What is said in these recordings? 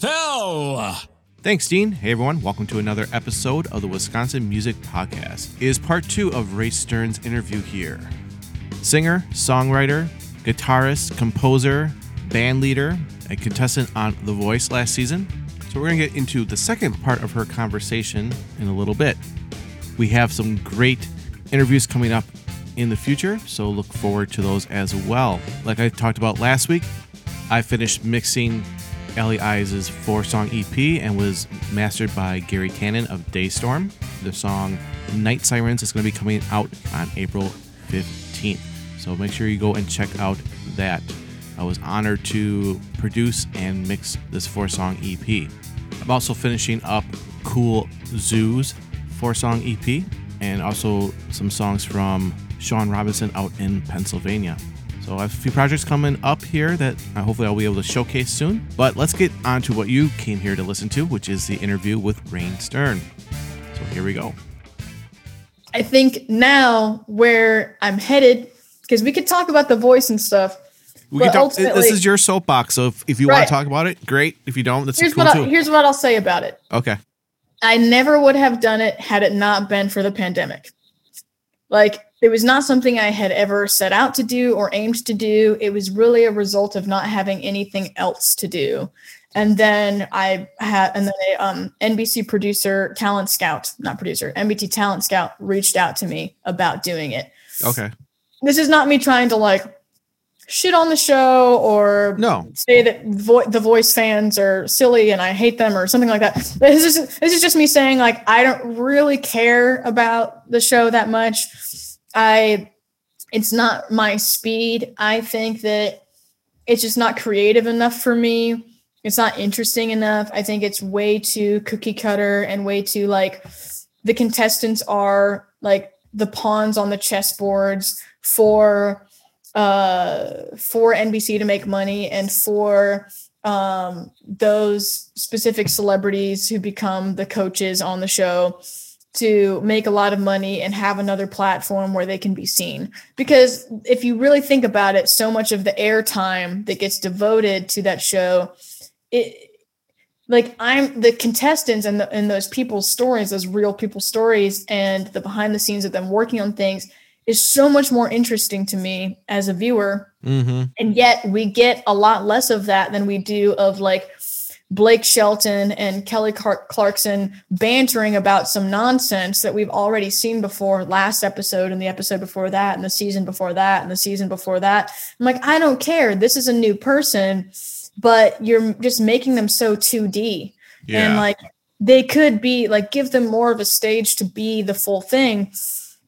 Fell. Thanks, Dean. Hey, everyone. Welcome to another episode of the Wisconsin Music Podcast. It is part two of Raine Stern's interview here. Singer, songwriter, guitarist, composer, band leader, and contestant on The Voice last season. So, we're going to get into the second part of her conversation in a little bit. We have some great interviews coming up in the future, so look forward to those as well. Like I talked about last week, I finished mixing Ellie Eyes' four song EP and was mastered by Gary Cannon of Daystorm. The song Night Sirens is going to be coming out on April 15th. So make sure you go and check out that. I was honored to produce and mix this four song EP. I'm also finishing up Cool Zoo's four song EP and also some songs from Sean Robinson out in Pennsylvania. So I have a few projects coming up here that uh, hopefully I'll be able to showcase soon. But let's get on to what you came here to listen to, which is the interview with Raine Stern. So here we go. I think now where I'm headed, because we could talk about the voice and stuff. We can talk, this is your soapbox, so if, if you right. want to talk about it, great. If you don't, that's here's cool what too. here's what I'll say about it. Okay. I never would have done it had it not been for the pandemic. Like it was not something I had ever set out to do or aimed to do. It was really a result of not having anything else to do. And then I had, and then a um, NBC producer, Talent Scout, not producer, NBC Talent Scout reached out to me about doing it. Okay. This is not me trying to like shit on the show or no say that vo- the voice fans are silly and I hate them or something like that. This is this is just me saying like I don't really care about the show that much. I it's not my speed. I think that it's just not creative enough for me. It's not interesting enough. I think it's way too cookie cutter and way too like the contestants are like the pawns on the chessboards for uh for NBC to make money and for um those specific celebrities who become the coaches on the show to make a lot of money and have another platform where they can be seen. Because if you really think about it, so much of the airtime that gets devoted to that show, it like I'm the contestants and the, and those people's stories, those real people's stories, and the behind the scenes of them working on things is so much more interesting to me as a viewer. Mm-hmm. And yet we get a lot less of that than we do of like Blake Shelton and Kelly Clarkson bantering about some nonsense that we've already seen before last episode and the episode before that and the season before that and the season before that. I'm like, I don't care. This is a new person, but you're just making them so 2D. Yeah. And like they could be like give them more of a stage to be the full thing.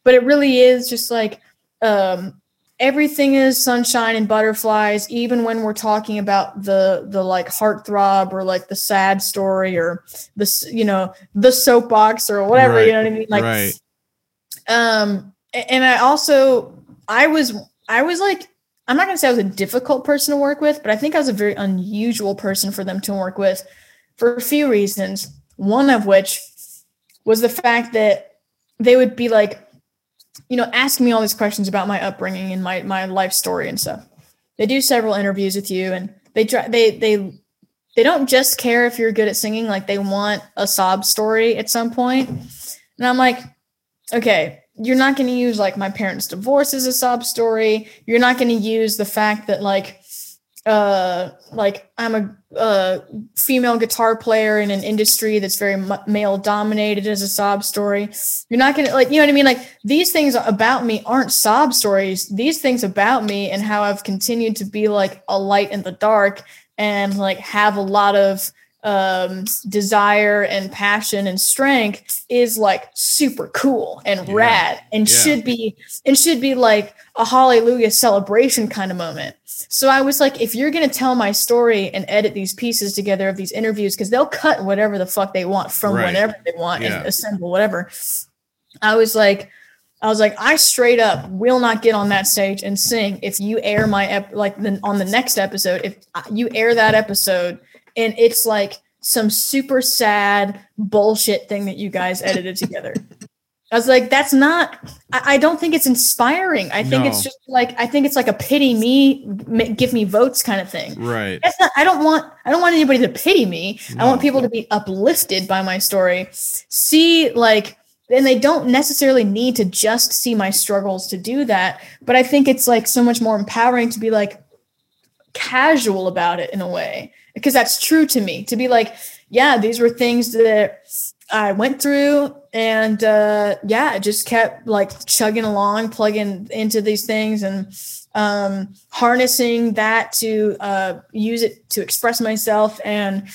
But it really is just like um everything is sunshine and butterflies even when we're talking about the the like heartthrob or like the sad story or the you know the soapbox or whatever right. you know what i mean like right. um and i also i was i was like i'm not going to say i was a difficult person to work with but i think i was a very unusual person for them to work with for a few reasons one of which was the fact that they would be like you know, asking me all these questions about my upbringing and my my life story and stuff. They do several interviews with you, and they try they they they don't just care if you're good at singing; like they want a sob story at some point. And I'm like, okay, you're not going to use like my parents' divorce as a sob story. You're not going to use the fact that like uh like i'm a, female guitar player in an industry that's very male dominated as a sob story. You're not gonna like you know what i mean? Like these things about me aren't sob stories. These things about me and how i've continued to be like a light in the dark and like have a lot of um desire and passion and strength is like super cool and Yeah. rad and Yeah. should be and should be like a hallelujah celebration kind of moment so I was like, if you're going to tell my story and edit these pieces together of these interviews, because they'll cut whatever the fuck they want from Right. whenever they want Yeah. and assemble whatever. I was like, I was like, I straight up will not get on that stage and sing if you air my ep- like the, on the next episode. If you air that episode and it's like some super sad bullshit thing that you guys edited together. I was like, that's not. I, I don't think it's inspiring. I think it's just like I think it's like a pity me, ma- give me votes kind of thing. Right. That's not. I don't want. I don't want anybody to pity me. I want people to be uplifted by my story. See, like, and they don't necessarily need to just see my struggles to do that. But I think it's like so much more empowering to be like casual about it in a way because that's true to me. To be like, yeah, these were things that I went through, and uh, yeah, I just kept like chugging along, plugging into these things, and um, harnessing that to uh, use it to express myself and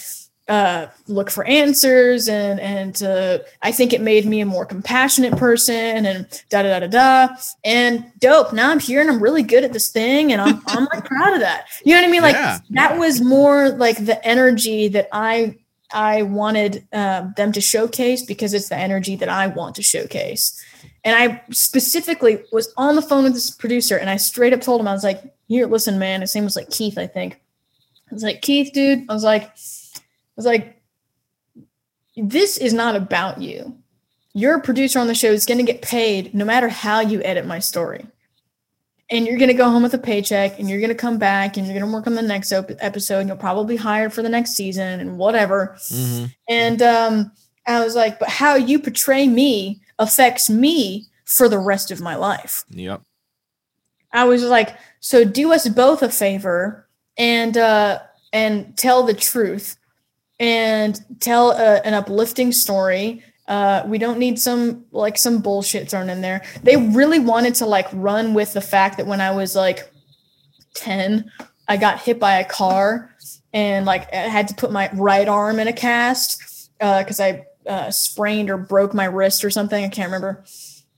uh, look for answers. And and uh, I think it made me a more compassionate person. And da da da da da. And dope. Now I'm here and I'm really good at this thing, and I'm I'm like proud of that. You know what I mean? Like Yeah. that was more like the energy that I I wanted um, them to showcase because it's the energy that I want to showcase. And I specifically was on the phone with this producer and I straight up told him, I was like, here, listen, man. His name was like Keith, I think. I was like, Keith, dude. I was like, was like, this is not about you. You're a producer on the show is going to get paid no matter how you edit my story. And you're going to go home with a paycheck and you're going to come back and you're going to work on the next op- episode and you'll probably be hired for the next season and whatever. Mhm. And um, I was like, but how you portray me affects me for the rest of my life. Yep. I was like, so do us both a favor and uh, and tell the truth and tell a, an uplifting story. Uh, we don't need some like some bullshit thrown in there. They really wanted to like run with the fact that when I was like 10, I got hit by a car and like I had to put my right arm in a cast because I uh, sprained or broke my wrist or something. I can't remember.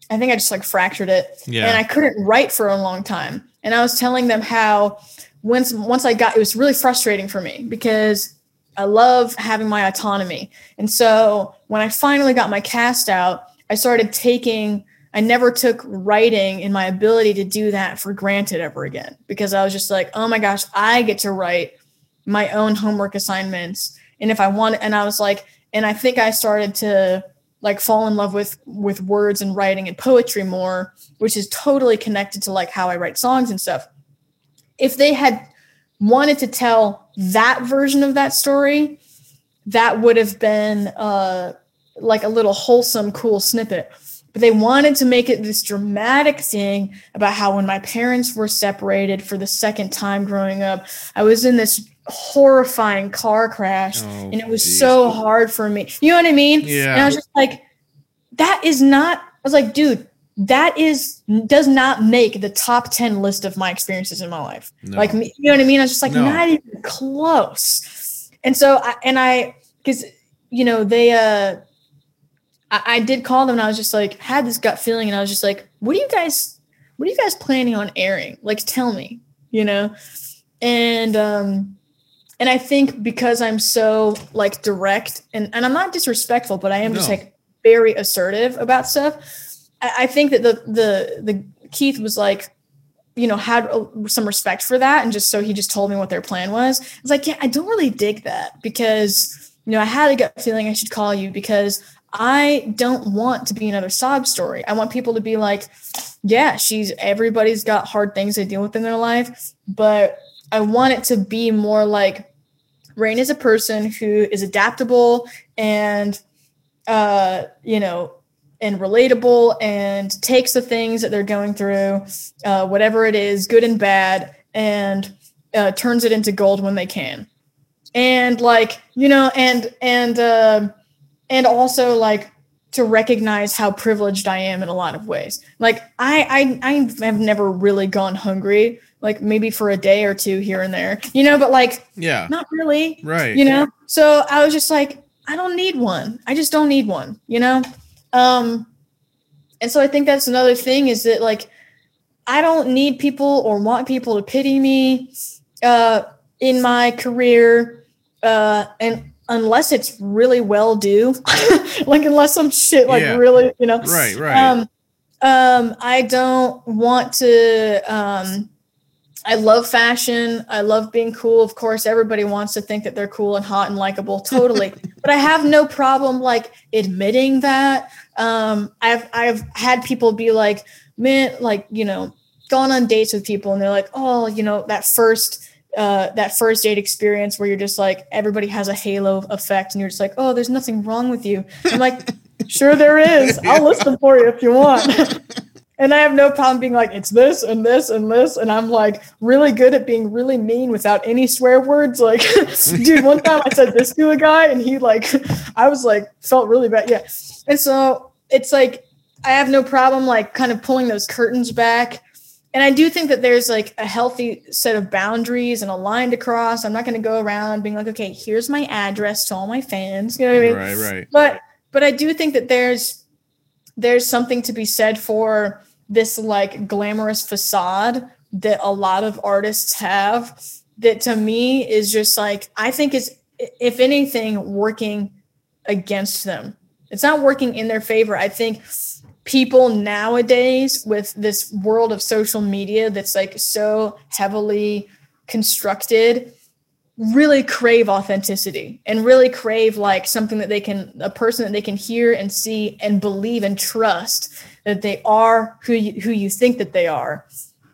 I think I just like fractured it Yeah. and I couldn't write for a long time. And I was telling them how once once I got it was really frustrating for me because I love having my autonomy. And so when I finally got my cast out, I started taking I never took writing and my ability to do that for granted ever again because I was just like, "Oh my gosh, I get to write my own homework assignments." And if I want and I was like and I think I started to like fall in love with with words and writing and poetry more which is totally connected to like how I write songs and stuff. If they had wanted to tell that version of that story, that would have been uh, like a little wholesome, cool snippet. But they wanted to make it this dramatic thing about how when my parents were separated for the second time growing up, I was in this horrifying car crash Oh, and it was geez. so hard for me. You know what I mean? Yeah. And I was just like, that is not, I was like, dude, that is does not make the top 10 list of my experiences in my life. No. Like you know what I mean? I was just like, No. not even close. And so I and I because you know, they uh I, I did call them and I was just like, had this gut feeling, and I was just like, what are you guys what are you guys planning on airing? Like tell me, you know? And um and I think because I'm so like direct and, and I'm not disrespectful, but I am just like very assertive about stuff. I, think that the the the Keith was like, you know, had uh, some respect for that, and just so he just told me what their plan was. I was like, yeah, I don't really dig that because you know I had a gut feeling I should call you because I don't want to be another sob story. I want people to be like, yeah, she's everybody's got hard things they deal with in their life, but I want it to be more like Raine is a person who is adaptable and uh, you know, and relatable and takes the things that they're going through, uh, whatever it is, good and bad, and uh, turns it into gold when they can. And like you know and and uh, and also like to recognize how privileged i am in a lot of ways. Like i i i have never really gone hungry like maybe for a day or two here and there you know but like Yeah. not really Right. you know? So i was just like i don't need one. I just don't need one you know um and so i think that's another thing is that like i don't need people or want people to pity me uh in my career uh and unless it's really well due like unless some shit like Yeah. really you know Right. Right. um, um, I don't want to. Um, I love fashion. I love being cool. Of course, everybody wants to think that they're cool and hot and likable. Totally, but I have no problem like admitting that. Um, I've I've had people be like, man, like you know, gone on dates with people, and they're like, oh, you know, that first. Uh, that first date experience where you're just like everybody has a halo effect and you're just like oh there's nothing wrong with you i'm like Sure, there is. I'll listen for you if you want. and I have no problem being like, it's this and this and this. And I'm like really good at being really mean without any swear words. Like, dude, one time I said this to a guy and he like, I was like, felt really bad. Yeah. And so it's like, I have no problem like kind of pulling those curtains back. And I do think that there's like a healthy set of boundaries and a line to cross. I'm not going to go around being like, okay, here's my address to all my fans. You know what I mean? right. Right. but but i do think that there's there's something to be said for this like glamorous facade that a lot of artists have that to me is just like i think is if anything working against them. It's not working in their favor. I think people nowadays with this world of social media that's like so heavily constructed really crave authenticity and really crave like something that they can a person that they can hear and see and believe and trust that they are who you, who you think that they are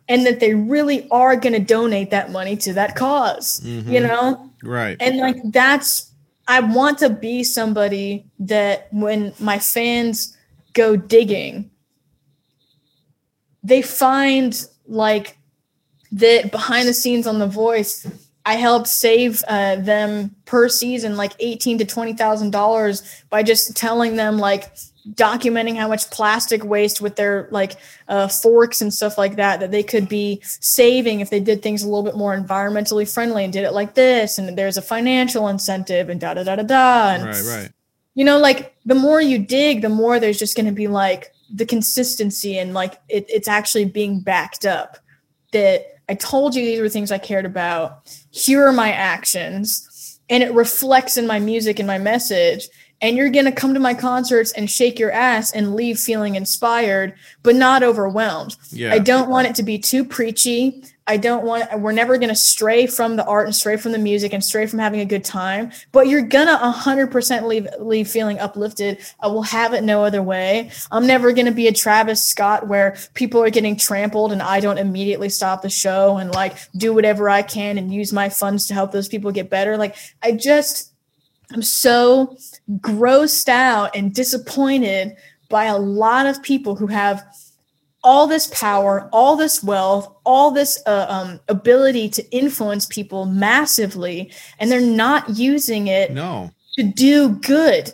and that they really are going to donate that money to that because you Mhm. know Right. and like that's i want to be somebody that when my fans go digging they find like that behind the scenes on the voice i helped save uh, them per season like 18 to 20 thousand dollars by just telling them like documenting how much plastic waste with their like uh, forks and stuff like that that they could be saving if they did things a little bit more environmentally friendly and did it like this and there's a financial incentive and da da da da da and Right. Right. you know like the more you dig the more there's just going to be like the consistency and like it, it's actually being backed up that i told you these were things i cared about here are my actions and it reflects in my music and my message and you're going to come to my concerts and shake your ass and leave feeling inspired but not overwhelmed Yeah. I don't want it to be too preachy. I don't want we're never going to stray from the art and stray from the music and stray from having a good time, but you're going to 100% leave leave feeling uplifted. I will have it no other way. I'm never going to be a Travis Scott where people are getting trampled and I don't immediately stop the show and like do whatever I can and use my funds to help those people get better. Like I just I'm so grossed out and disappointed by a lot of people who have all this power, all this wealth, all this uh, um, ability to influence people massively, and they're not using it No. to do good.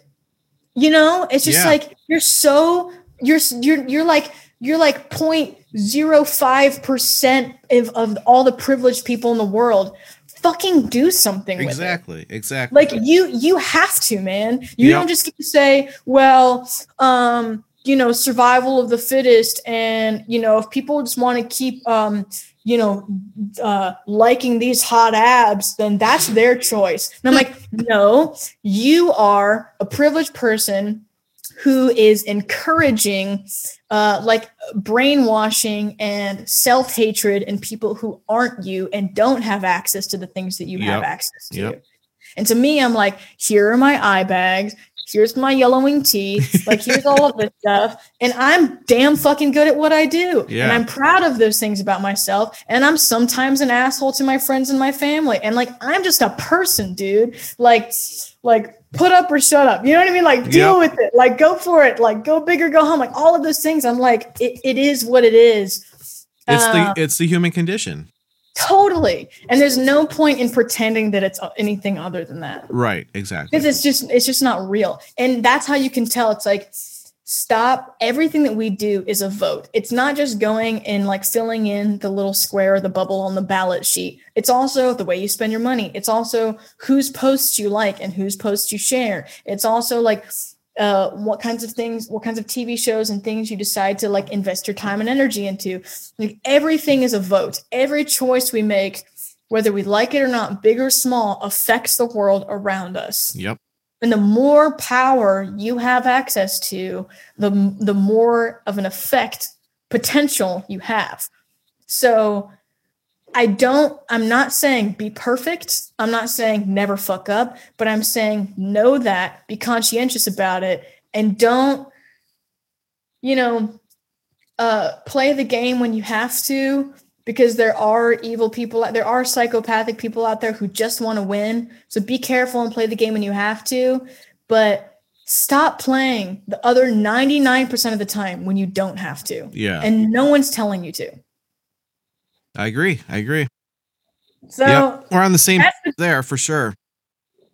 You know, it's just Yeah. like you're so you're you're you're like you're like 0.05 percent of, of all the privileged people in the world. Fucking do something with it Exactly. Exactly. like you you have to man you don't just get to say well um you know survival of the fittest. And you know if people just want to keep um you know uh liking these hot abs then that's their choice. And i'm like no you are a privileged person who is encouraging uh, like brainwashing and self-hatred in people who aren't you and don't have access to the things that you have access to. Yep. and to me i'm like here are my eye bags here's my yellowing teeth like here's all of this stuff and i'm damn fucking good at what i do. Yeah. and i'm proud of those things about myself and i'm sometimes an asshole to my friends and my family and like i'm just a person dude. Like like put up or shut up. You know what i mean? Like deal Yep. with it. Like go for it. Like go big or go home. Like all of those things i'm like it, it is what it is. It's uh, the it's the human condition. Totally. And there's no point in pretending that it's uh, anything other than that. Right. Exactly. Because it's just it's just not real. And that's how you can tell it's like stop everything that we do is a vote. It's not just going and like filling in the little square or the bubble on the ballot sheet. It's also the way you spend your money. It's also whose posts you like and whose posts you share. It's also like uh, what kinds of things, what kinds of TV shows and things you decide to like invest your time and energy into. Like everything is a vote. Every choice we make, whether we like it or not, big or small, affects the world around us. Yep. And the more power you have access to, the the more of an effect potential you have. So I don't, I'm not saying be perfect. I'm not saying never fuck up, but I'm saying know that, be conscientious about it, and don't, you know, uh, play the game when you have to, because there are evil people, there are psychopathic people out there who just want to win. So be careful and play the game when you have to, but stop playing the other 99% of the time when you don't have to. Yeah. And no one's telling you to. I agree. I agree. So yep. We're on the same the- there for sure.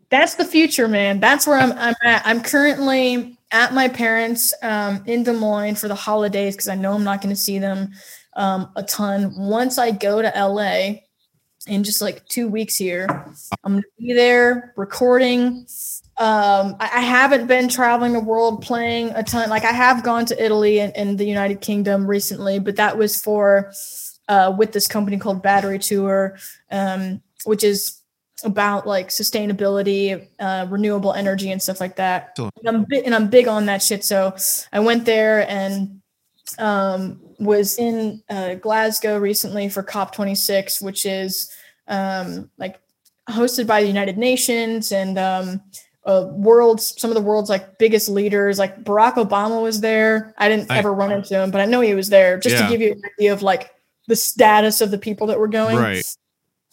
that's the future, man. That's where I'm, I'm at. I'm currently at my parents um, in Des Moines for the holidays because I know I'm not going to see them um, a ton. Once I go to LA in just like two weeks here, I'm going to be there recording. Um, I, I haven't been traveling the world playing a ton. Like I have gone to Italy and, and the United Kingdom recently, but that was for uh, with this company called Battery Tour, um, which is about like sustainability, uh, renewable energy, and stuff like that. And I'm big, and I'm big on that shit. So I went there and um, was in uh, Glasgow recently for COP26, which is um, like hosted by the United Nations and um, uh, world's some of the world's like biggest leaders. Like Barack Obama was there. I didn't I- ever run into him, but I know he was there just Yeah. to give you an idea of like the status of the people that were going. Right.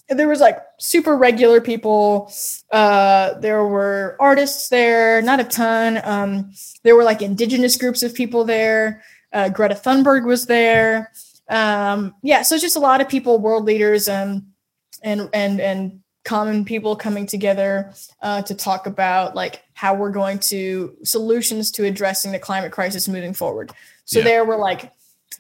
there was like super regular people. Uh there were artists there not a ton. Um there were like indigenous groups of people there. Uh greta thunberg was there. Um yeah so just a lot of people world leaders um and and and common people coming together uh, to talk about like how we're going to solutions to addressing the climate crisis moving forward. So Yeah. there were like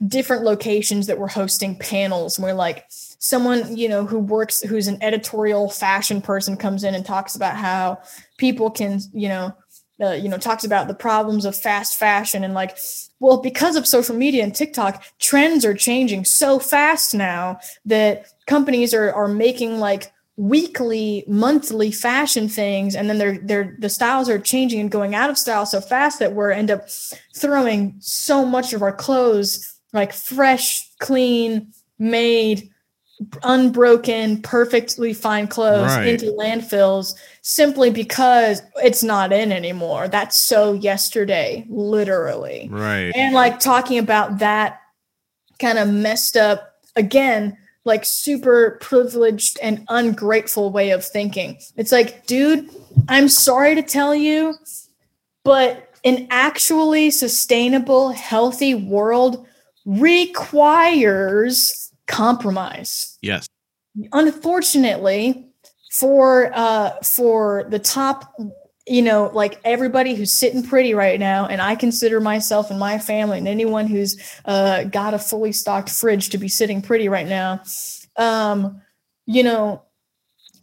different locations that were hosting panels where like someone you know who works who's an editorial fashion person comes in and talks about how people can you know uh, you know talks about the problems of fast fashion and like well because of social media and tiktok trends are changing so fast now that companies are are making like weekly monthly fashion things and then they're they're the styles are changing and going out of style so fast that we're end up throwing so much of our clothes like fresh clean made unbroken perfectly fine clothes Right. into landfills simply because it's not in anymore that's so yesterday literally Right. and like talking about that kind of messed up again like super privileged and ungrateful way of thinking it's like dude i'm sorry to tell you but an actually sustainable healthy world requires compromise Yes. unfortunately for uh for the top you know like everybody who's sitting pretty right now and i consider myself and my family and anyone who's uh got a fully stocked fridge to be sitting pretty right now um you know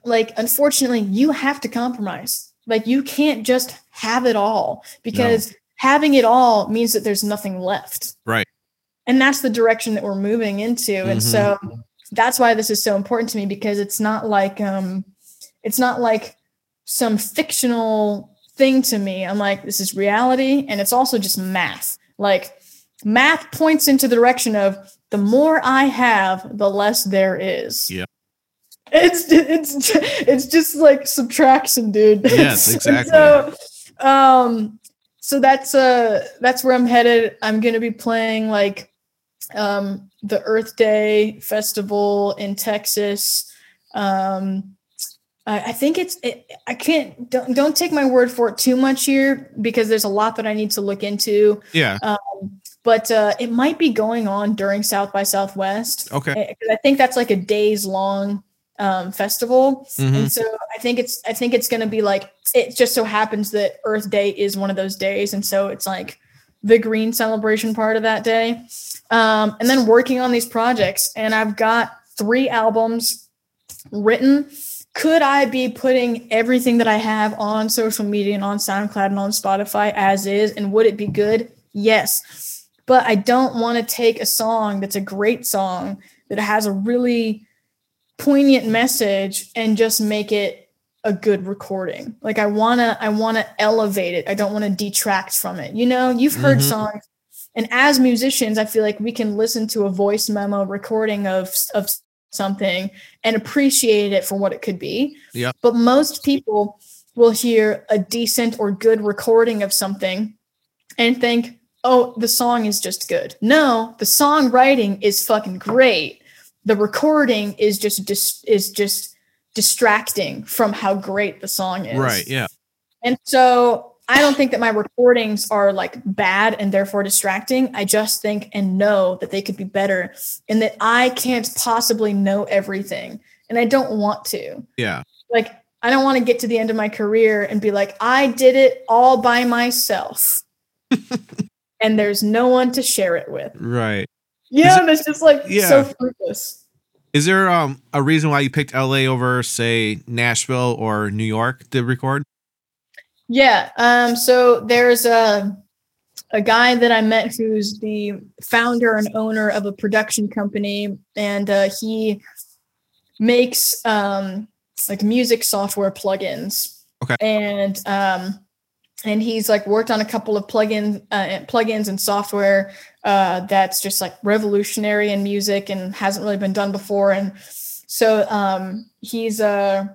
like unfortunately you have to compromise like you can't just have it all because having it all means that there's nothing left Right. And that's the direction that we're moving into and Mhm. so that's why this is so important to me because it's not like um it's not like some fictional thing to me i'm like this is reality and it's also just math like math points into the direction of the more i have the less there is Yeah. it's it's it's just like subtraction dude Yes, exactly. so um so that's uh that's where i'm headed i'm gonna be playing like um the earth day festival in texas um I, I think it's it, i can't don't, don't take my word for it too much here because there's a lot that i need to look into Yeah. but uh, it might be going on during South by Southwest. Okay. Eh, 'cause I think that's like a days long um, festival, Mhm. and so I think it's I think it's going to be like it just so happens that Earth Day is one of those days, and so it's like the green celebration part of that day, um, and then working on these projects, and I've got three albums written. Could I be putting everything that I have on social media and on SoundCloud and on Spotify as is, and would it be good? Yes but I don't want to take a song that's a great song that has a really poignant message and just make it a good recording. Like I want to I want to elevate it. I don't want to detract from it. You know, you've heard Mhm. songs and as musicians, I feel like we can listen to a voice memo recording of of something and appreciate it for what it could be. Yeah. But most people will hear a decent or good recording of something and think, oh, the song is just good. No, the songwriting is fucking great. The recording is just dis- is just distracting from how great the song is. Right. Yeah. And so I don't think that my recordings are like bad and therefore distracting. I just think and know that they could be better and that I can't possibly know everything. And I don't want to. Yeah. Like, I don't want to get to the end of my career and be like, I did it all by myself. and there's no one to share it with. Right. Yeah, it- and it's just like Yeah. so fruitless. Is there um a reason why you picked LA over say Nashville or New York to record? Yeah. Um, so there's a a guy that I met who's the founder and owner of a production company, and uh, he makes um, like music software plugins. Okay. And um, and he's like worked on a couple of plugin uh, plugins and software uh, that's just like revolutionary in music and hasn't really been done before. And so um, he's uh,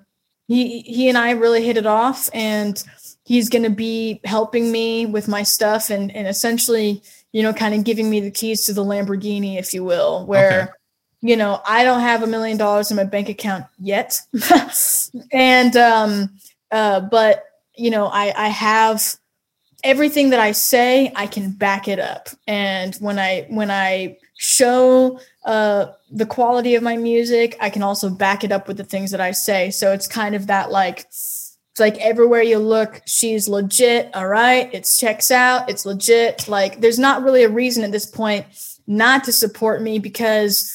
he he and I really hit it off, and he's going to be helping me with my stuff and and essentially you know kind of giving me the keys to the lamborghini if you will where Okay. you know i don't have a million dollars in my bank account yet and um uh but you know i i have everything that i say i can back it up and when i when i show uh the quality of my music i can also back it up with the things that i say so it's kind of that like it's like everywhere you look, she's legit. All right. It's checks out. It's legit. Like there's not really a reason at this point not to support me because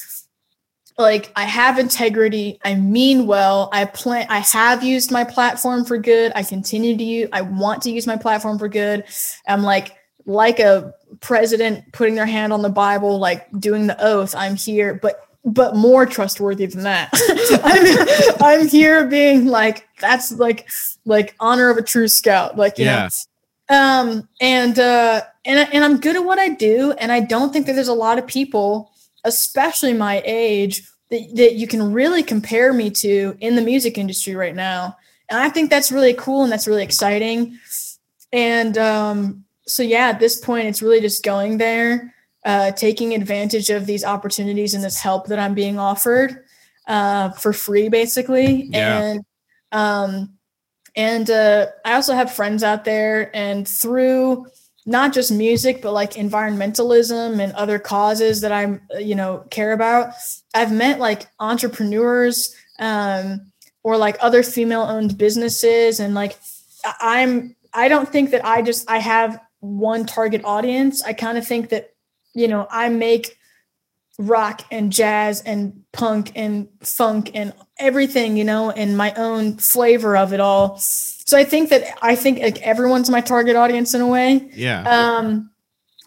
like I have integrity. I mean well. I plan I have used my platform for good. I continue to use I want to use my platform for good. I'm like like a president putting their hand on the Bible, like doing the oath. I'm here, but but more trustworthy than that. I'm, I'm here being like that's like like honor of a true scout like you Yeah. know um and uh and, and i'm good at what i do and i don't think that there's a lot of people especially my age that, that you can really compare me to in the music industry right now. And i think that's really cool and that's really exciting. And um so yeah at this point it's really just going there uh taking advantage of these opportunities and this help that i'm being offered uh for free basically. Yeah. and um and uh, I also have friends out there, and through not just music, but like environmentalism and other causes that I'm, you know, care about, I've met like entrepreneurs um, or like other female-owned businesses, and like I'm, I don't think that I just I have one target audience. I kind of think that, you know, I make rock and jazz and punk and funk and everything, you know, and my own flavor of it all. So I think that I think like everyone's my target audience in a way. Yeah. Um,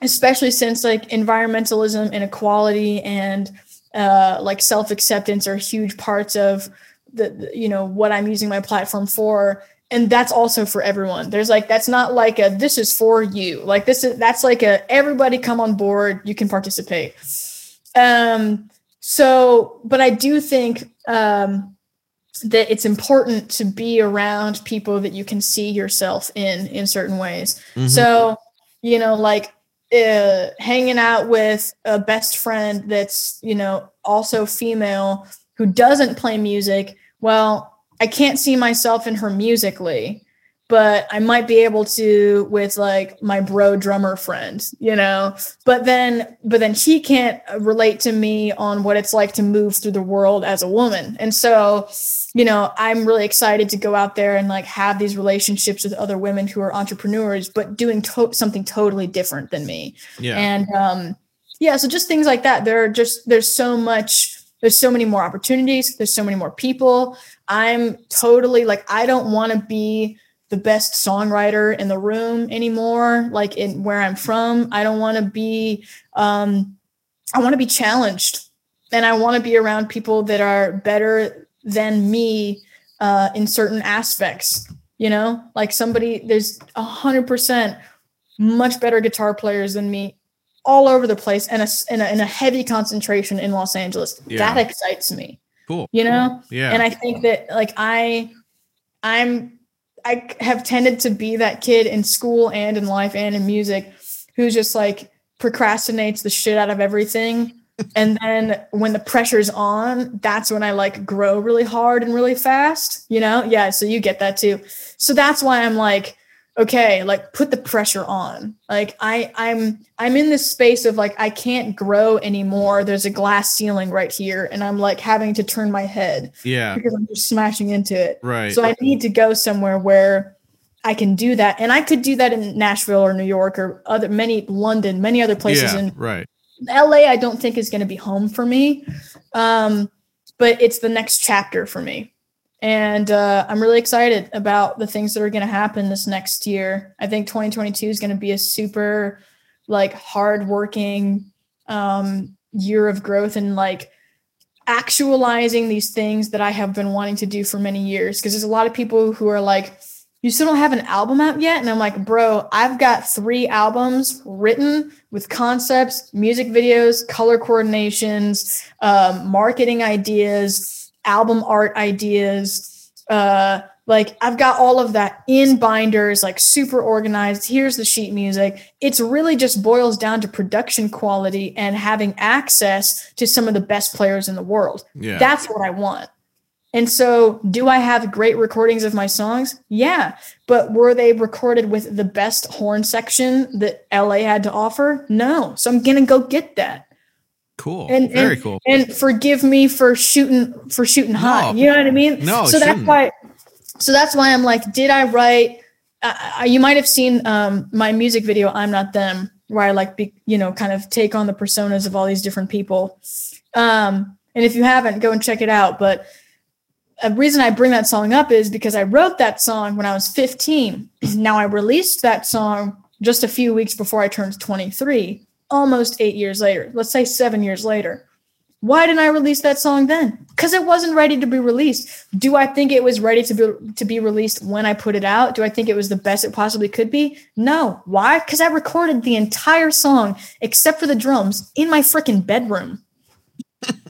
especially since like environmentalism and equality and uh, like self-acceptance are huge parts of the, the- you know what I'm using my platform for. And that's also for everyone. There's like that's not like a this is for you. Like this is that's like a everybody come on board, you can participate. Um so but I do think um that it's important to be around people that you can see yourself in in certain ways. Mhm. So, you know, like uh, hanging out with a best friend that's, you know, also female who doesn't play music. Well, I can't see myself in her musically, but I might be able to with like my bro drummer friend, you know. But then but then he can't relate to me on what it's like to move through the world as a woman. And so, you know, I'm really excited to go out there and like have these relationships with other women who are entrepreneurs but doing to- something totally different than me. Yeah. And um yeah, so just things like that. There are just there's so much there's so many more opportunities, there's so many more people. I'm totally like I don't want to be the best songwriter in the room anymore like in where i'm from i don't want to be um i want to be challenged and i want to be around people that are better than me uh in certain aspects you know like somebody there's a hundred percent much better guitar players than me all over the place and a, in a, in a heavy concentration in los angeles Yeah. that excites me Cool. you know Yeah. and i think that like i i'm i have tended to be that kid in school and in life and in music who's just like procrastinates the shit out of everything and then when the pressure's on that's when i like grow really hard and really fast you know yeah so you get that too so that's why i'm like okay like put the pressure on like i i'm i'm in this space of like i can't grow anymore there's a glass ceiling right here and i'm like having to turn my head yeah. because i'm just smashing into it Right. so i need to go somewhere where i can do that and i could do that in nashville or new york or other many london many other places yeah. in right. LA, I don't think is going to be home for me. Um, but it's the next chapter for me. And uh, I'm really excited about the things that are going to happen this next year. I think 2022 is going to be a super like hardworking um, year of growth and like actualizing these things that I have been wanting to do for many years. Because there's a lot of people who are like, you still don't have an album out yet? And I'm like, bro, I've got three albums written with concepts, music videos, color coordinations, um, marketing ideas, album art ideas. Uh, like I've got all of that in binders, like super organized. Here's the sheet music. It's really just boils down to production quality and having access to some of the best players in the world. Yeah. That's what I want. And so, do I have great recordings of my songs? Yeah. But were they recorded with the best horn section that LA had to offer? No. So, I'm going to go get that. cool. And, Very and, cool. And forgive me for shooting for shooting hot. You know what I mean? No, So that's why. So that's why I'm like, did I write? Uh, you might have seen um, my music video, "I'm Not Them," where I like, be, you know, kind of take on the personas of all these different people. Um, and if you haven't, go and check it out. But a reason I bring that song up is because I wrote that song when I was 15. now I released that song just a few weeks before I turned 23, almost eight years later. Let's say seven years later. Why didn't I release that song then? Because it wasn't ready to be released. Do I think it was ready to be to be released when I put it out? Do I think it was the best it possibly could be? No. Why? Because I recorded the entire song except for the drums in my freaking bedroom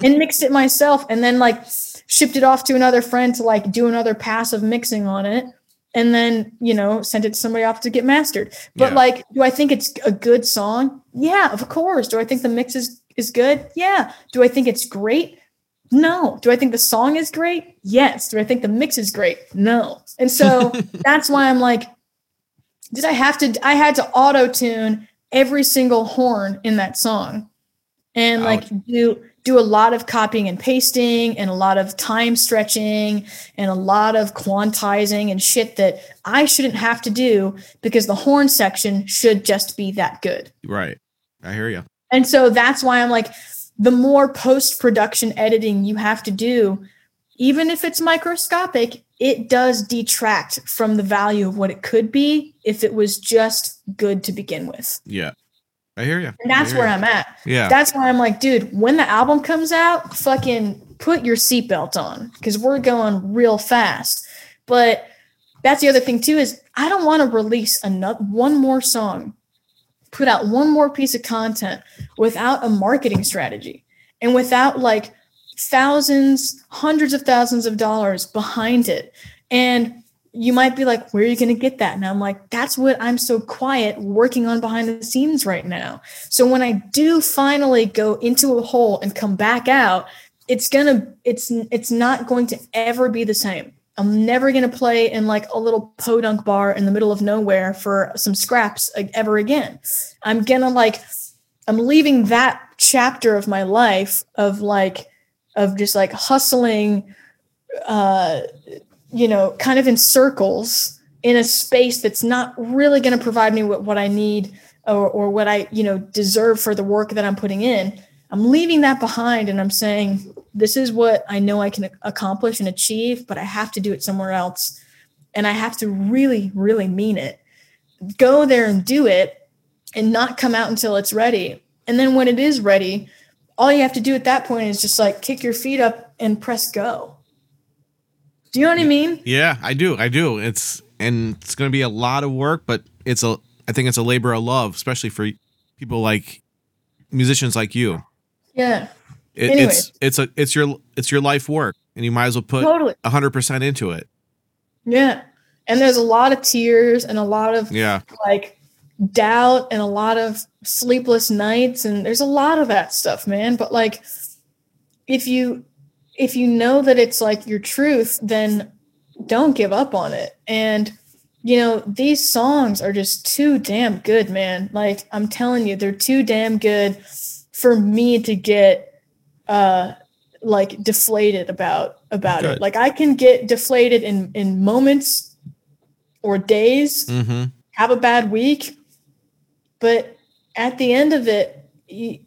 and mixed it myself and then like shipped it off to another friend to like do another pass of mixing on it and then you know sent it to somebody off to get mastered. But Yeah. like do i think it's a good song? Yeah of course. Do i think the mix is is good? Yeah. Do i think it's great? No. Do i think the song is great? Yes. Do i think the mix is great? No. And so that's why i'm like did i have to i had to auto tune every single horn in that song and like Ouch. do do a lot of copying and pasting and a lot of time stretching and a lot of quantizing and shit that I shouldn't have to do because the horn section should just be that good. right. I hear you. And so that's why I'm like, the more post production editing you have to do, even if it's microscopic, it does detract from the value of what it could be if it was just good to begin with. Yeah. I hear you. And that's where I'm at. Yeah. That's why I'm like, dude, when the album comes out, fucking put your seatbelt on because we're going real fast. But that's the other thing too is I don't want to release another one more song, put out one more piece of content without a marketing strategy and without like thousands, hundreds of thousands of dollars behind it. And you might be like, where are you going to get that? And I'm like, that's what I'm so quiet working on behind the scenes right now. So when I do finally go into a hole and come back out, it's gonna, it's, it's not going to ever be the same. I'm never going to play in like a little podunk bar in the middle of nowhere for some scraps ever again. I'm going to like, I'm leaving that chapter of my life of like, of just like hustling, uh, you know, kind of in circles in a space that's not really going to provide me with what I need or, or what I, you know, deserve for the work that I'm putting in. I'm leaving that behind and I'm saying, this is what I know I can accomplish and achieve, but I have to do it somewhere else. And I have to really, really mean it. Go there and do it and not come out until it's ready. And then when it is ready, all you have to do at that point is just like kick your feet up and press go. Do you know what I mean? Yeah, I do. I do. It's and it's going to be a lot of work, but it's a I think it's a labor of love, especially for people like musicians like you. Yeah. It, it's it's a it's your it's your life work, and you might as well put a hundred percent into it. Yeah, and there's a lot of tears and a lot of yeah like doubt and a lot of sleepless nights, and there's a lot of that stuff, man. But like, if you if you know that it's like your truth, then don't give up on it. And you know, these songs are just too damn good, man. Like I'm telling you, they're too damn good for me to get uh like deflated about about Good. it. Like I can get deflated in in moments or days, mm-hmm. have a bad week, but at the end of it,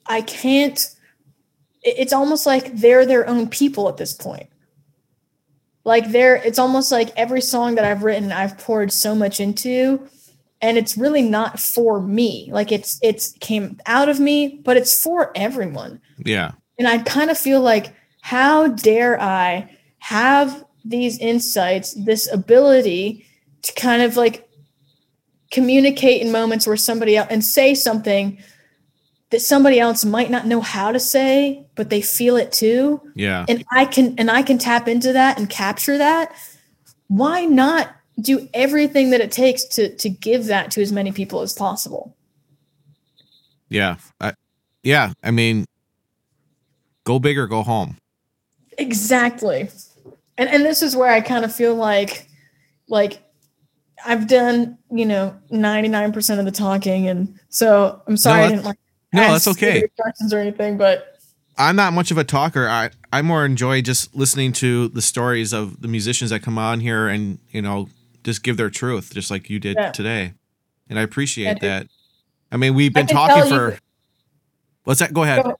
I can't. It's almost like they're their own people at this point. Like they're, it's almost like every song that I've written, I've poured so much into, and it's really not for me. Like it's it's came out of me, but it's for everyone. Yeah. And I kind of feel like, how dare I have these insights, this ability to kind of like communicate in moments where somebody else and say something that somebody else might not know how to say, but they feel it too. Yeah. And I can and I can tap into that and capture that. Why not do everything that it takes to to give that to as many people as possible? Yeah. I, yeah, I mean Go big or go home. Exactly. And and this is where I kind of feel like like I've done, you know, 99% of the talking and so I'm sorry no, I didn't like No, that's okay. Questions or anything, but I'm not much of a talker. I I more enjoy just listening to the stories of the musicians that come on here and, you know, just give their truth just like you did yeah. today. And I appreciate I that. I mean, we've been talking for you, What's that? Go ahead. Go,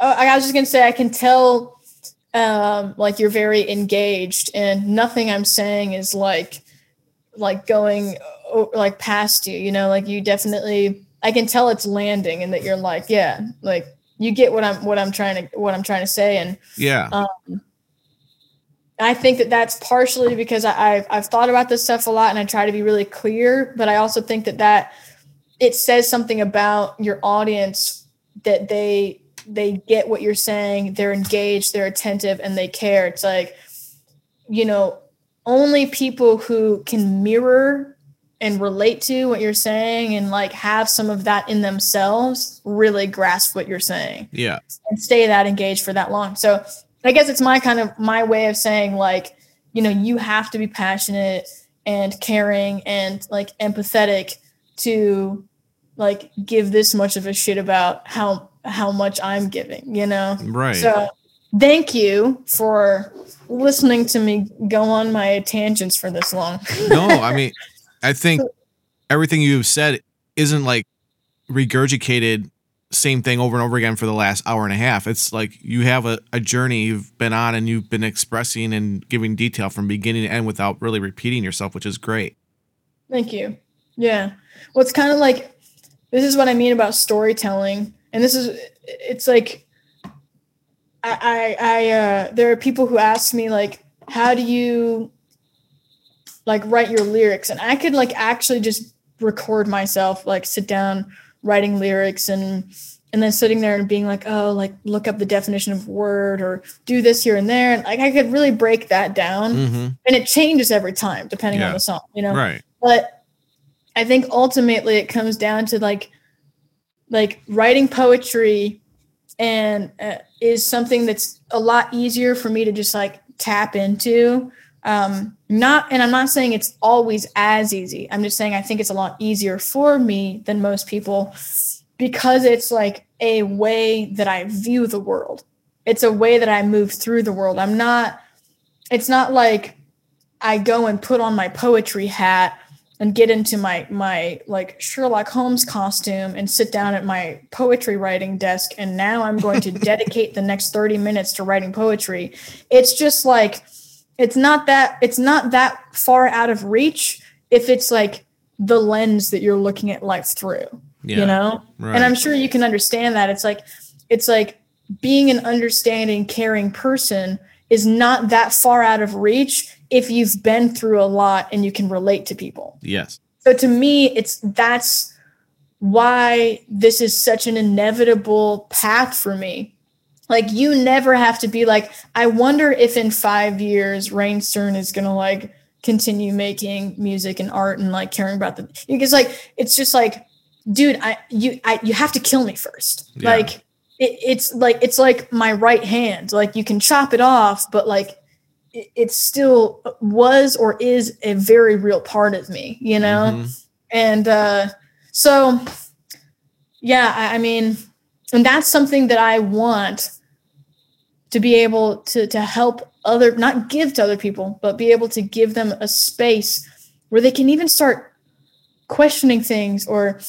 Oh, I was just gonna say I can tell um, like you're very engaged and nothing I'm saying is like like going like past you, you know, like you definitely I can tell it's landing and that you're like, yeah, like you get what I'm what I'm trying to what I'm trying to say and yeah. Um, I think that that's partially because I, I've, I've thought about this stuff a lot and I try to be really clear, but I also think that that it says something about your audience that they they get what you're saying, they're engaged, they're attentive, and they care. It's like, you know, only people who can mirror and relate to what you're saying and like have some of that in themselves really grasp what you're saying. Yeah. And stay that engaged for that long. So I guess it's my kind of my way of saying like, you know, you have to be passionate and caring and like empathetic to like give this much of a shit about how how much I'm giving, you know? Right. So thank you for listening to me go on my tangents for this long. no, I mean, I think everything you've said isn't like regurgitated same thing over and over again for the last hour and a half. It's like you have a, a journey you've been on and you've been expressing and giving detail from beginning to end without really repeating yourself, which is great. Thank you. Yeah. Well, it's kind of like this is what I mean about storytelling and this is it's like I I, I uh, there are people who ask me like how do you like write your lyrics. And I could like actually just record myself like sit down writing lyrics and and then sitting there and being like oh like look up the definition of word or do this here and there. And like I could really break that down. Mm-hmm. and it changes every time depending yeah. on the song you know? Right. But I think ultimately it comes down to like like writing poetry and uh, is something that's a lot easier for me to just like tap into. Um, not, and I'm not saying it's always as easy. I'm just saying I think it's a lot easier for me than most people because it's like a way that I view the world. It's a way that I move through the world. I'm not, it's not like I go and put on my poetry hat and get into my my like Sherlock Holmes costume and sit down at my poetry writing desk and now I'm going to dedicate the next 30 minutes to writing poetry. It's just like it's not that it's not that far out of reach if it's like the lens that you're looking at life through. Yeah. You know? Right. And I'm sure you can understand that. It's like it's like being an understanding, caring person is not that far out of reach if you've been through a lot and you can relate to people. yes. So to me, it's that's why this is such an inevitable path for me. Like you never have to be like, I wonder if in five years Raine Stern is gonna like continue making music and art and like caring about the because like it's just like, dude, I you I you have to kill me first. Yeah. Like it, it's like it's like my right hand. Like you can chop it off, but like it, it still was or is a very real part of me, you know? Mhm. And uh, so, yeah, I, I mean, and that's something that I want to be able to to help other, not give to other people, but be able to give them a space where they can even start questioning things or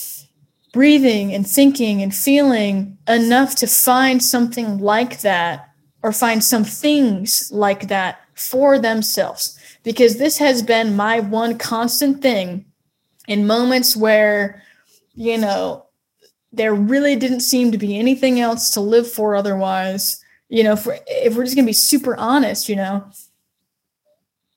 breathing and thinking and feeling enough to find something like that or find some things like that for themselves. Because this has been my one constant thing in moments where you know there really didn't seem to be anything else to live for otherwise you know if we're, if we're just going to be super honest you know.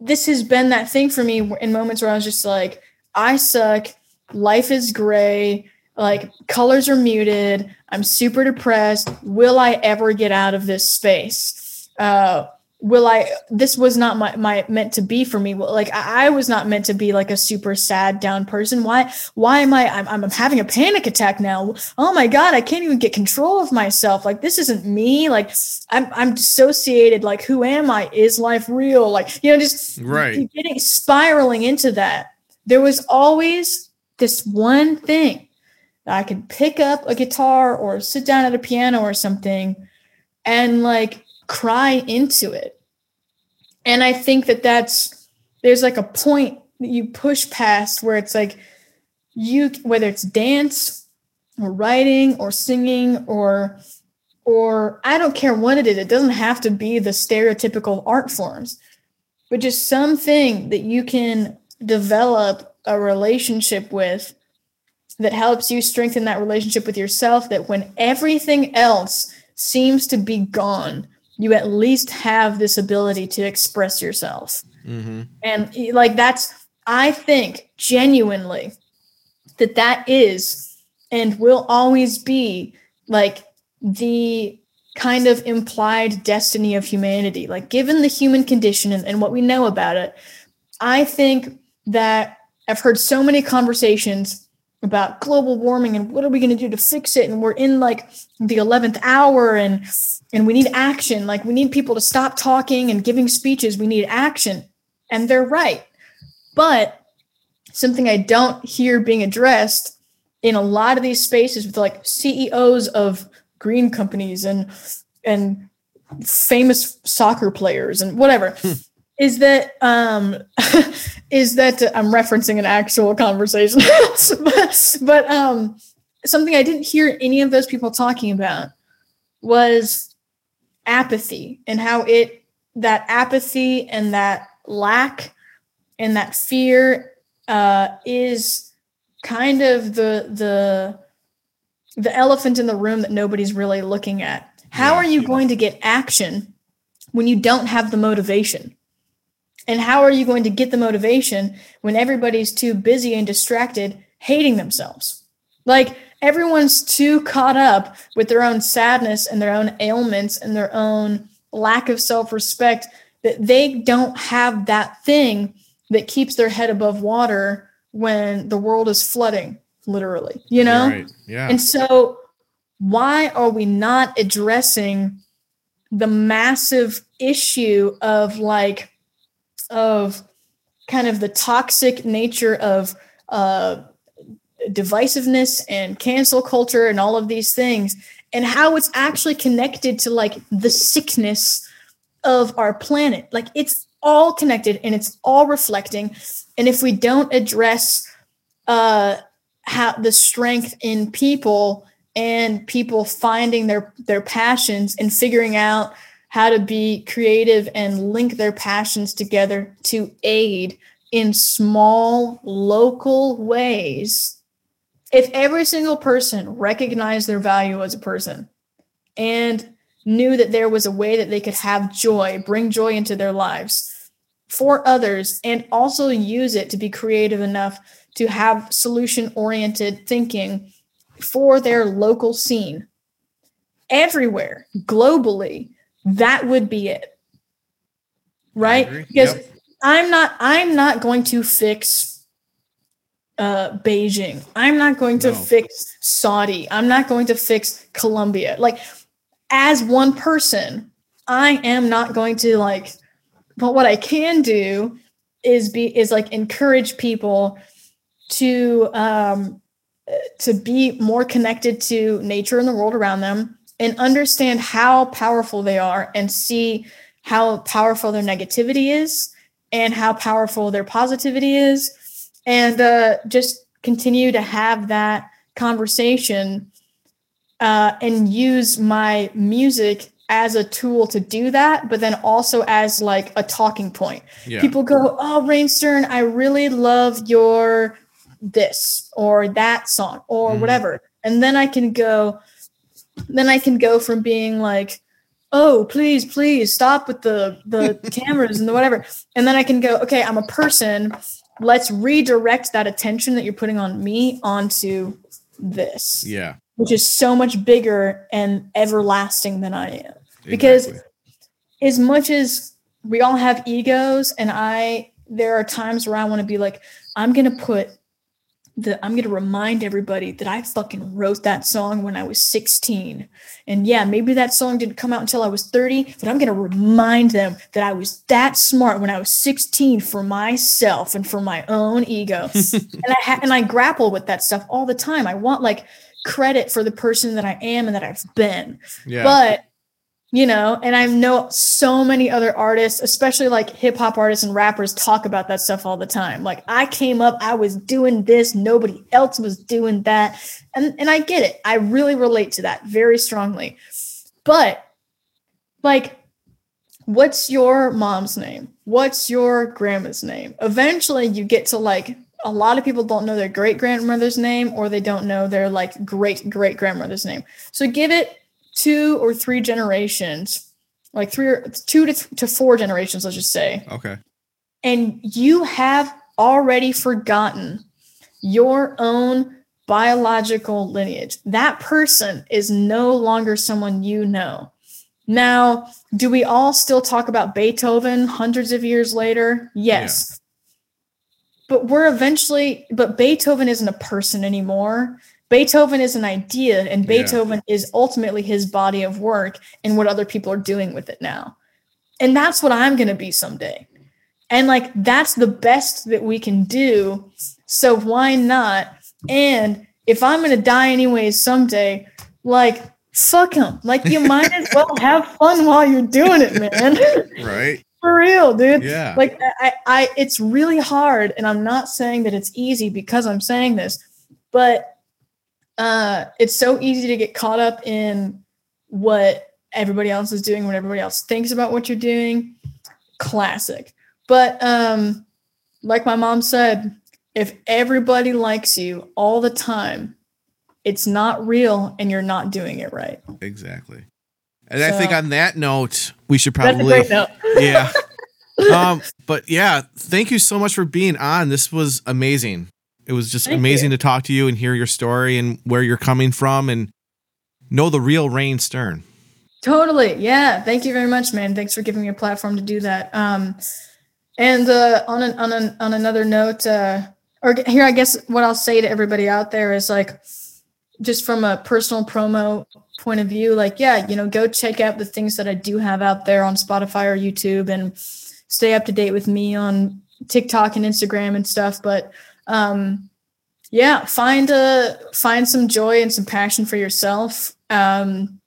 This has been that thing for me in moments where i was just like i suck. Life is gray. Like colors are muted. I'm super depressed. Will i ever get out of this space? Uh will i this was not my, my meant to be for me. Like I, I was not meant to be like a super sad down person. Why why am i I'm, I'm having a panic attack now? Oh my god i can't even get control of myself. Like this isn't me. Like i'm i'm dissociated. Like who am i? Is life real? Like you know just Right. getting spiraling into that. There was always this one thing that i could pick up a guitar or sit down at a piano or something and like cry into it. And i think that that's there's like a point that you push past where it's like you whether it's dance or writing or singing or or i don't care what it is it doesn't have to be the stereotypical art forms but just something that you can develop a relationship with that helps you strengthen that relationship with yourself that when everything else seems to be gone you at least have this ability to express yourself. Hmm and like that's i think genuinely that that is and will always be like the kind of implied destiny of humanity. Like given the human condition and, and what we know about it i think that i've heard so many conversations about global warming and what are we going to do to fix it? And we're in like the 11th hour and and we need action. Like we need people to stop talking and giving speeches. We need action. And they're right. But something i don't hear being addressed in a lot of these spaces with like ceos of green companies and and famous soccer players and whatever hmm. Is that um is that i'm referencing an actual conversation but, but um something i didn't hear any of those people talking about was apathy and how it that apathy and that lack and that fear uh, is kind of the the the elephant in the room that nobody's really looking at. How Yeah. are you going to get action when you don't have the motivation? And how are you going to get the motivation when everybody's too busy and distracted hating themselves? Like everyone's too caught up with their own sadness and their own ailments and their own lack of self respect that they don't have that thing that keeps their head above water when the world is flooding, literally, you know? Right. Yeah. And so, why are we not addressing the massive issue of like of kind of the toxic nature of uh, divisiveness and cancel culture and all of these things and how it's actually connected to like the sickness of our planet. Like it's all connected and it's all reflecting and if we don't address uh how the strength in people and people finding their their passions and figuring out how to be creative and link their passions together to aid in small local ways. If every single person recognized their value as a person and knew that there was a way that they could have joy bring joy into their lives for others and also use it to be creative enough to have solution oriented thinking for their local scene everywhere globally that would be it. Right? Because Yep. i'm not i'm not going to fix uh beijing. I'm not going to No. fix saudi. I'm not going to fix colombia. Like as one person i am not going to like but what i can do is be is like encourage people to um to be more connected to nature and the world around them and understand how powerful they are and see how powerful their negativity is and how powerful their positivity is and uh, just continue to have that conversation uh, and use my music as a tool to do that but then also as like a talking point Yeah. people go oh Raine Stern i really love your this or that song or Mhm. whatever and then i can go then i can go from being like oh please please stop with the the cameras and the whatever. And then i can go okay i'm a person. Let's redirect that attention that you're putting on me onto this yeah. which is so much bigger and everlasting than i am. Because- as much as we all have egos and i there are times where i want to be like i'm gonna put the i'm gonna remind everybody that i fucking wrote that song when i was 16 and yeah maybe that song didn't come out until i was 30 but i'm gonna remind them that i was that smart when i was 16 for myself and for my own ego. And i ha- and i grapple with that stuff all the time. I want like credit for the person that i am and that i've been. Yeah. but you know, and I know so many other artists, especially like hip hop artists and rappers, talk about that stuff all the time. Like I came up, I was doing this, nobody else was doing that, and and I get it. I really relate to that very strongly. But like, what's your mom's name? What's your grandma's name? Eventually, you get to like a lot of people don't know their great grandmother's name or they don't know their like great great grandmother's name. So give it two or three generations, like three or two to, to four generations, let's just say, okay. and you have already forgotten your own biological lineage. That person is no longer someone you know. Now, do we all still talk about Beethoven hundreds of years later? Yes. But we're eventually, but Beethoven isn't a person anymore. Beethoven is an idea, and Yeah. Beethoven is ultimately his body of work and what other people are doing with it now. And that's what I'm going to be someday. And like, that's the best that we can do. So why not? And if I'm going to die anyways someday, like, fuck him. Like, you might as well have fun while you're doing it, man. Right. For real, dude Yeah. like I, I it's really hard and i'm not saying that it's easy because i'm saying this but uh it's so easy to get caught up in what everybody else is doing what everybody else thinks about what you're doing classic but um like my mom said if everybody likes you all the time it's not real and you're not doing it right exactly. And I think on that note, we should that's a probably great note yeah. Um, but yeah, thank you so much for being on. This was amazing. It was just Thank amazing you. to talk to you and hear your story and where you're coming from and know the real Raine Stern. Totally. Yeah. Thank you very much, man. Thanks for giving me a platform to do that. Um, and uh, on an, on an, on another note, uh, or here, I guess what I'll say to everybody out there is like, just from a personal promo point of view, like, yeah, you know, go check out the things that I do have out there on Spotify or YouTube, and stay up to date with me on TikTok and Instagram and stuff. But um, yeah, find a find some joy and some passion for yourself. Um,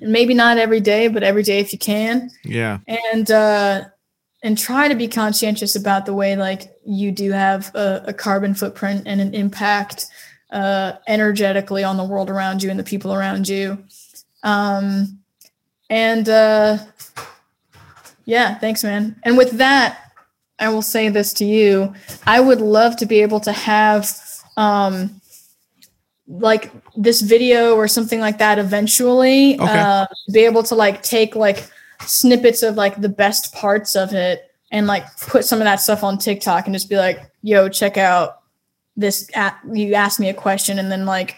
and maybe not every day, but every day if you can. Yeah. And uh, and try to be conscientious about the way like you do have a, a carbon footprint and an impact uh, energetically on the world around you and the people around you. Um, and uh, yeah, thanks, man. And with that, I will say this to you: I would love to be able to have um, like this video or something like that eventually. Okay. Uh, be able to like take like snippets of like the best parts of it and like put some of that stuff on TikTok and just be like, yo, check out this. At, you asked me a question and then like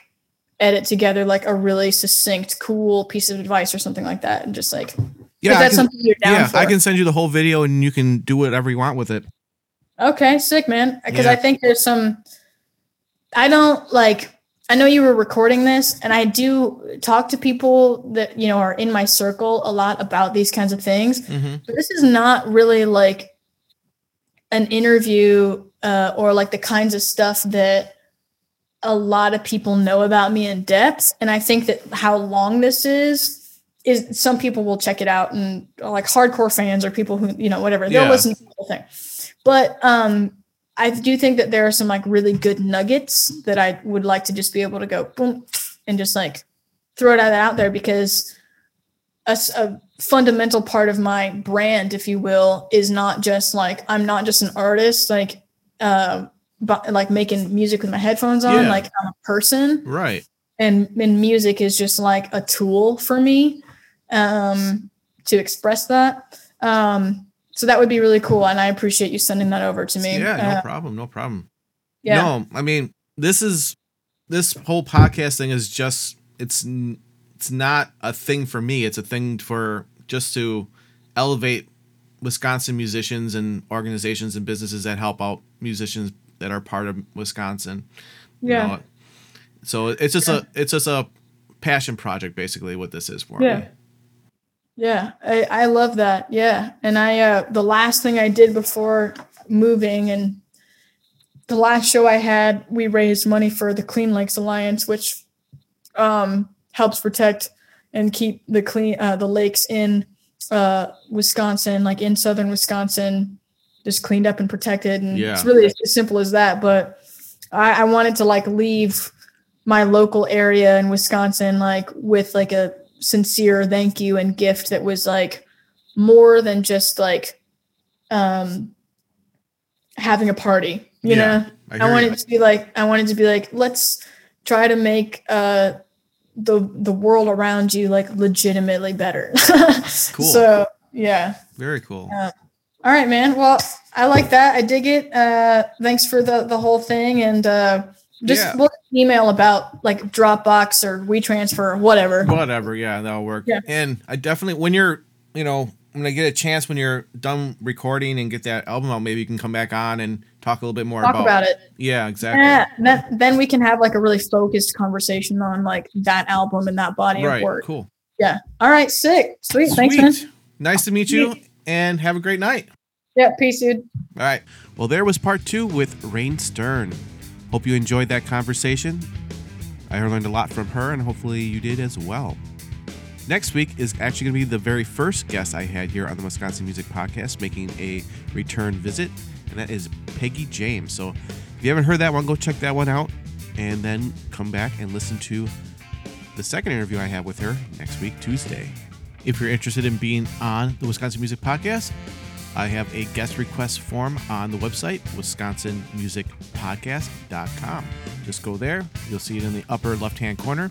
edit together like a really succinct, cool piece of advice or something like that. And just like, Yeah. if I that's can, something you're down yeah. for. I can send you the whole video and you can do whatever you want with it. Okay, sick, man. Because Yeah. I think there's some. I don't like. I know you were recording this, and I do talk to people that you know are in my circle a lot about these kinds of things. Mm-hmm. But this is not really like an interview uh, or like the kinds of stuff that a lot of people know about me in depth. And I think that how long this is is some people will check it out and like hardcore fans or people who you know whatever they'll Yeah. listen to the whole thing. But um, I do think that there are some like really good nuggets that I would like to just be able to go boom and just like throw it out there because a fundamental part of my brand, if you will, is not just like I'm not just an artist, like uh, but like making music with my headphones on. Yeah. Like I'm a person, Right. and and music is just like a tool for me um, to express that. Um, so that would be really cool, and I appreciate you sending that over to me. Yeah. No Uh, problem. No problem. yeah. No, I mean this is this whole podcast thing is just it's it's not a thing for me. It's a thing for just to elevate Wisconsin musicians and organizations and businesses that help out musicians that are part of Wisconsin. you Yeah. know. So it's just a it's just a passion project basically what this is for Yeah. me. Yeah, I, I love that. Yeah. And I uh the last thing I did before moving and the last show I had, we raised money for the Clean Lakes Alliance, which um helps protect and keep the clean uh the lakes in uh Wisconsin, like in southern Wisconsin, just cleaned up and protected. And Yeah. it's really as simple as that. But I, I wanted to like leave my local area in Wisconsin like with like a sincere thank you and gift that was like more than just like um having a party you Yeah, know I i, wanted you. to be like i wanted to be like let's try to make uh the the world around you like legitimately better Cool. so yeah Very cool. Uh, all right man well i like that i dig it uh thanks for the the whole thing and uh just Yeah. look email about like dropbox or WeTransfer or whatever Whatever, yeah, that'll work. Yeah. And I definitely when you're, you know, when I get a chance when you're done recording and get that album out, maybe you can come back on and talk a little bit more talk about, about it Yeah, exactly. Yeah, that, then we can have like a really focused conversation on like that album and that body of Right. work. Cool. Yeah. All right. Sick. Sweet. Thanks, man. Sweet. Nice to meet you and have a great night. Yeah. Peace, dude. All right. Well, there was part two with Raine Stern. Hope you enjoyed that conversation. I learned a lot from her, and hopefully you did as well. Next week is actually going to be the very first guest I had here on the Wisconsin Music Podcast making a return visit, and that is Peggy James. So if you haven't heard that one, go check that one out, and then come back and listen to the second interview I have with her next week, Tuesday. If you're interested in being on the Wisconsin Music Podcast, I have a guest request form on the website, wisconsinmusicpodcast.com. Just go there, you'll see it in the upper left hand corner.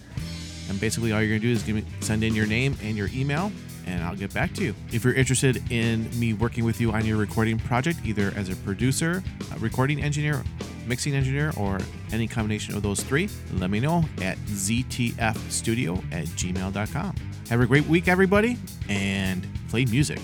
And basically, all you're going to do is me, send in your name and your email, and I'll get back to you. If you're interested in me working with you on your recording project, either as a producer, a recording engineer, mixing engineer, or any combination of those three, let me know at ztfstudio at gmail.com. Have a great week, everybody, and play music.